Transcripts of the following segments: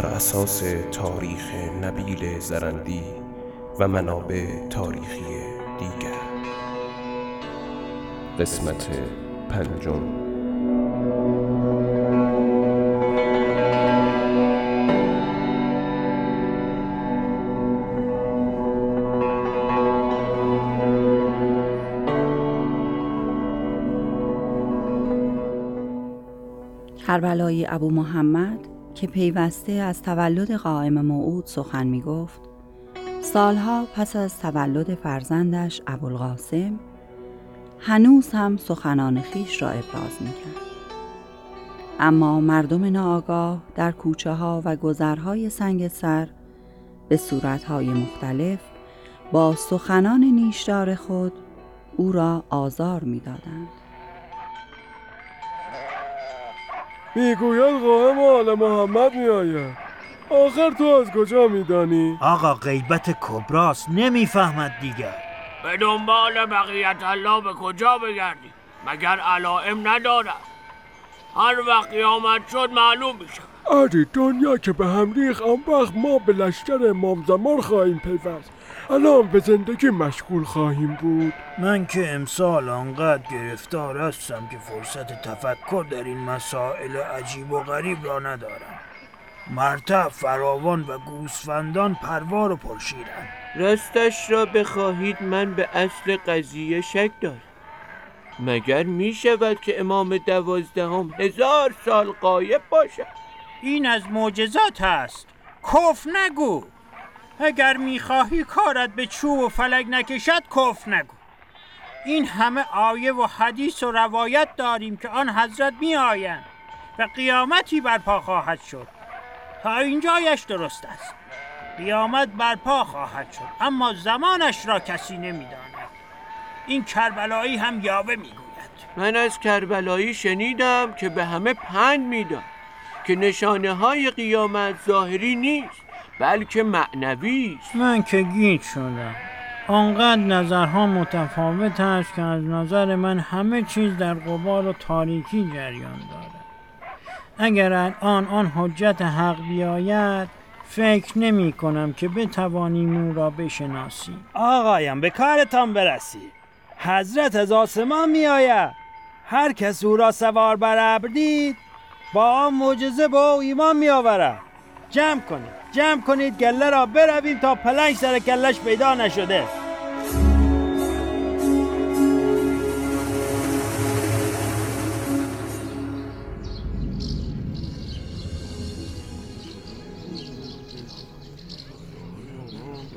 بر اساس تاریخ نبیل زرندی و منابع تاریخی دیگر. قسمت پنجم. کربلایی ابو محمد که پیوسته از تولد قائم موعود سخن می گفت سالها پس از تولد فرزندش ابوالقاسم هنوز هم سخنان خیش را ابراز می کرد. اما مردم ناآگاه در کوچه ها و گذرهای سنگ سر به صورتهای مختلف با سخنان نیشدار خود او را آزار می دادند. می‌گوید قائم آل محمد میآید. آخر تو از کجا میدانی؟ آقا غیبت کبراست. نمی‌فهمد دیگر. به دنبال بقیت الله به کجا بگردی؟ مگر علائم ندارد هر وقت قیامت شد معلوم میشه اری دنیا که به هم ریخ آن وقت ما به لشکر امام زمان خواهیم پیوست. الان به زندگی مشغول خواهیم بود. من که امسال آنقدر گرفتار هستم که فرصت تفکر در این مسائل عجیب و غریب را ندارم. مرتب فراوان و گوسفندان پروار و پرشیرند. راستش را بخواهید من به اصل قضیه شک دارم. مگر می شود که امام دوازدهم هزار سال قایب باشد؟ این از معجزات است کف نگو. اگر می‌خواهی کارت به چوب و فلک نکشد کف نگو. این همه آیه و حدیث و روایت داریم که آن حضرت می آیند و قیامتی برپا خواهد شد. تا اینجایش درست است. قیامت برپا خواهد شد اما زمانش را کسی نمی‌داند. این کربلایی هم یاوه می‌گوید. من از کربلایی شنیدم که به همه پند می‌داد که نشانه های قیامت ظاهری نیست. بلکه معنوی است. من که گیج شدم. آنقدر نظرها متفاوت است که از نظر من همه چیز در قبار و تاریکی جریان دارد. اگر الان آن حجت حق بیاید فکر نمی کنم که بتوانیم او را بشناسیم آقایم به کارتان برسید حضرت از آسمان می آید. هر کس او را سوار بر ابر دید با آن معجزه با او ایمان می آورد. جمع کنید. جمع کنید گله را برویم تا پلنگ سر کلش پیدا نشده.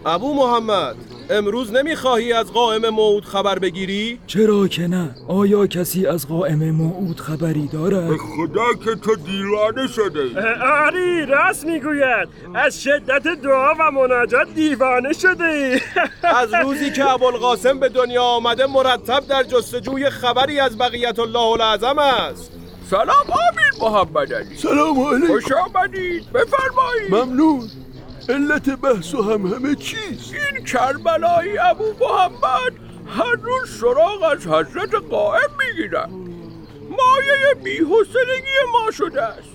ابو محمد. امروز نمی‌خواهی از قائم موعود خبر بگیری؟ چرا که نه. آیا کسی از قائم موعود خبری دارد؟ به خدا که تو دیوانه شده ای. آری راست می‌گوید. از شدت دعا و مناجات دیوانه شده ای. از روزی که ابوالقاسم به دنیا آمده مرتب در جستجوی خبری از بقیت الله العظم است. سلام آمین محمد علی. سلام علیکم. خوش آمدید. بفرمایید. ممنون. علت بحث و هم همه چیز. این کربلایی ابو محمد هر روز سراغ از حضرت قائم می‌گیرد. مایه بیحسنگی ما شده است.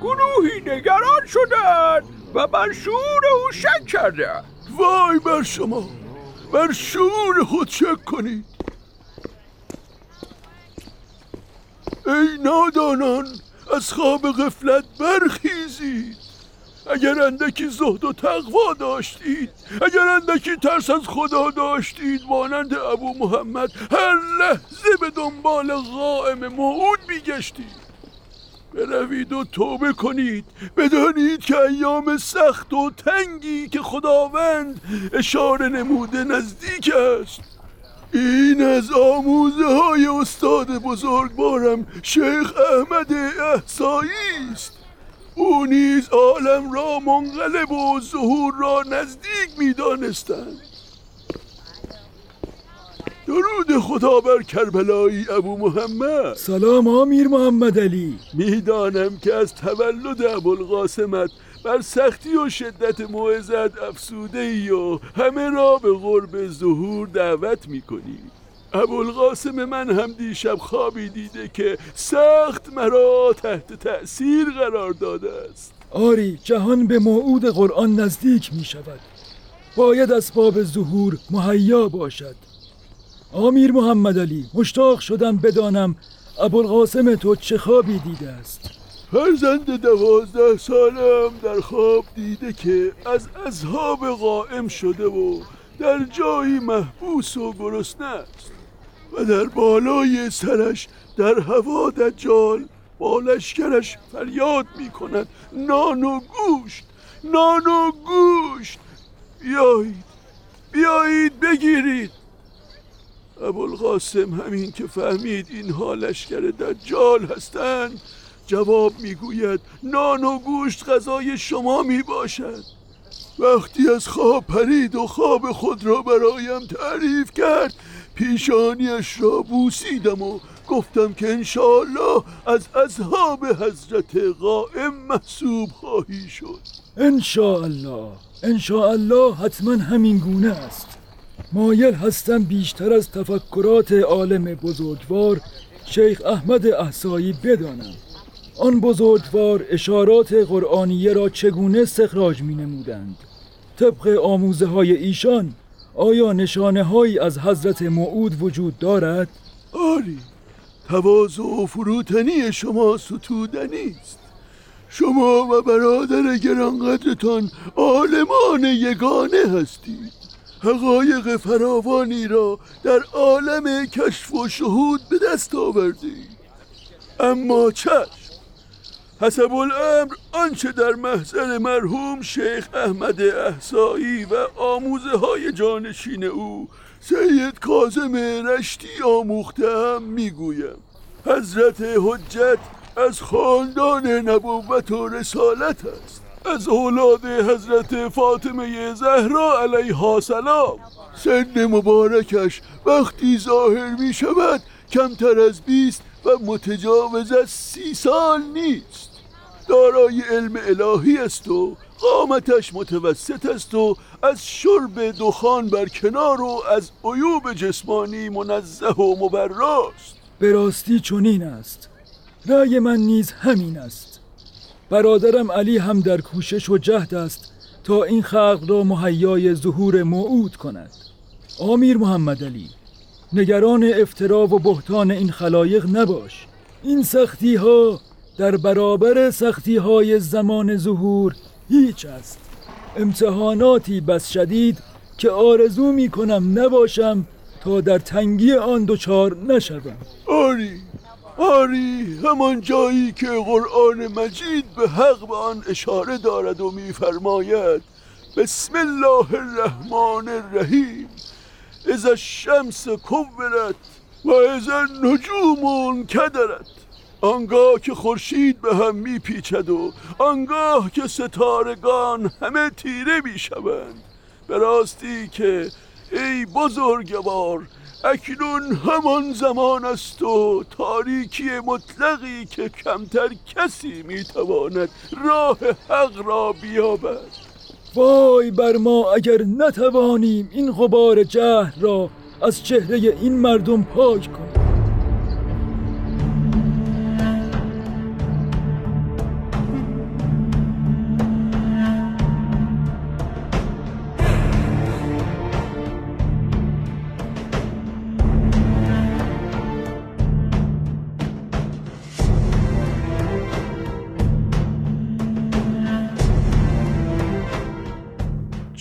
گروهی نگران شدند و بر شعور او شک کردند وای بر شما. بر شعور خود شک کنید. ای نادانان از خواب غفلت برخیزید. اگر اندکی زهد و تقوا داشتید اگر اندکی ترس از خدا داشتید مانند ابو محمد هر لحظه به دنبال قائم موعود میگشتید. بروید و توبه کنید. بدانید که ایام سخت و تنگی که خداوند اشاره نموده نزدیک است. این از آموزه های استاد بزرگوارم شیخ احمد احسایی است. او نیز عالم را منقلب و ظهور را نزدیک می‌دانستند. درود خدا بر کربلایی ابو محمد. سلام آمیر محمد علی. می‌دانم که از تولد ابوالقاسمت بر سختی و شدت موعظت افسوده ای و همه را به قرب ظهور دعوت می‌کنی. ابوالقاسم من هم دیشب خوابی دیده که سخت مرا تحت تأثیر قرار داده است. آری جهان به موعود قرآن نزدیک می شود. باید اسباب ظهور مهیا باشد. آمیر محمد علی مشتاق شدم بدانم ابوالقاسم تو چه خوابی دیده است. فرزند دوازده سالم در خواب دیده که از اصحاب قائم شده و در جایی محبوس و گرسنه است. و در بالای سرش در هوا دجال با لشکرش فریاد می کند نان و گوشت نان و گوشت. بیایید بیایید بگیرید. ابوالقاسم همین که فهمید اینها لشکر دجال هستند جواب می‌گوید نان و گوشت غذای شما می باشد وقتی از خواب پرید و خواب خود را برایم تعریف کرد پیشانیش را بوسیدم و گفتم که انشاءالله از اصحاب حضرت قائم محسوب خواهی شد. انشاءالله. انشاءالله حتما همین گونه است. مایل هستم بیشتر از تفکرات عالم بزرگوار شیخ احمد احسایی بدانم. آن بزرگوار اشارات قرآنیه را چگونه استخراج می نمودند طبق آموزه های ایشان آیا نشانه هایی از حضرت موعود وجود دارد؟ آری تواضع و فروتنی شما ستودنی است شما و برادر گرانقدرتان عالمان یگانه هستید. حقایق فراوانی را در عالم کشف و شهود به دست آوردید. اما چشم حسب الامر آنچه در محضر مرحوم شیخ احمد احسایی و آموزه های جانشین او سید کازم رشتی آموختم می‌گویم. حضرت حجت از خاندان نبوت و رسالت است. از اولاد حضرت فاطمه زهرا علیها سلام. سن مبارکش وقتی ظاهر می شود کمتر از بیست و متجاوز از سی سال نیست. دارای علم الهی است و قامتش متوسط است و از شرب دخان بر کنار و از عیوب جسمانی منزه و مبراست به راستی چنین است. رأی من نیز همین است. برادرم علی هم در کوشش و جهد است تا این خلق را مهیای ظهور موعود کند. آمیر محمد علی نگران افترا و بهتان این خلایق نباش. این سختی ها در برابر سختی های زمان ظهور هیچ است. امتحاناتی بس شدید که آرزو می کنم نباشم تا در تنگی آن دچار نشوم. آری آری همان جایی که قرآن مجید به حق به آن اشاره دارد و میفرماید بسم الله الرحمن الرحیم. اذا الشمس کورت و اذا النجوم کدرت آنگاه که خورشید به هم میپیچد و آنگاه که ستارگان همه تیره می‌شوند. به راستی که ای بزرگوار اکنون همان زمان است و تاریکی مطلقی که کمتر کسی می‌تواند راه حق را بیابد. وای بر ما اگر نتوانیم این غبار جهر را از چهره این مردم پاک کنیم.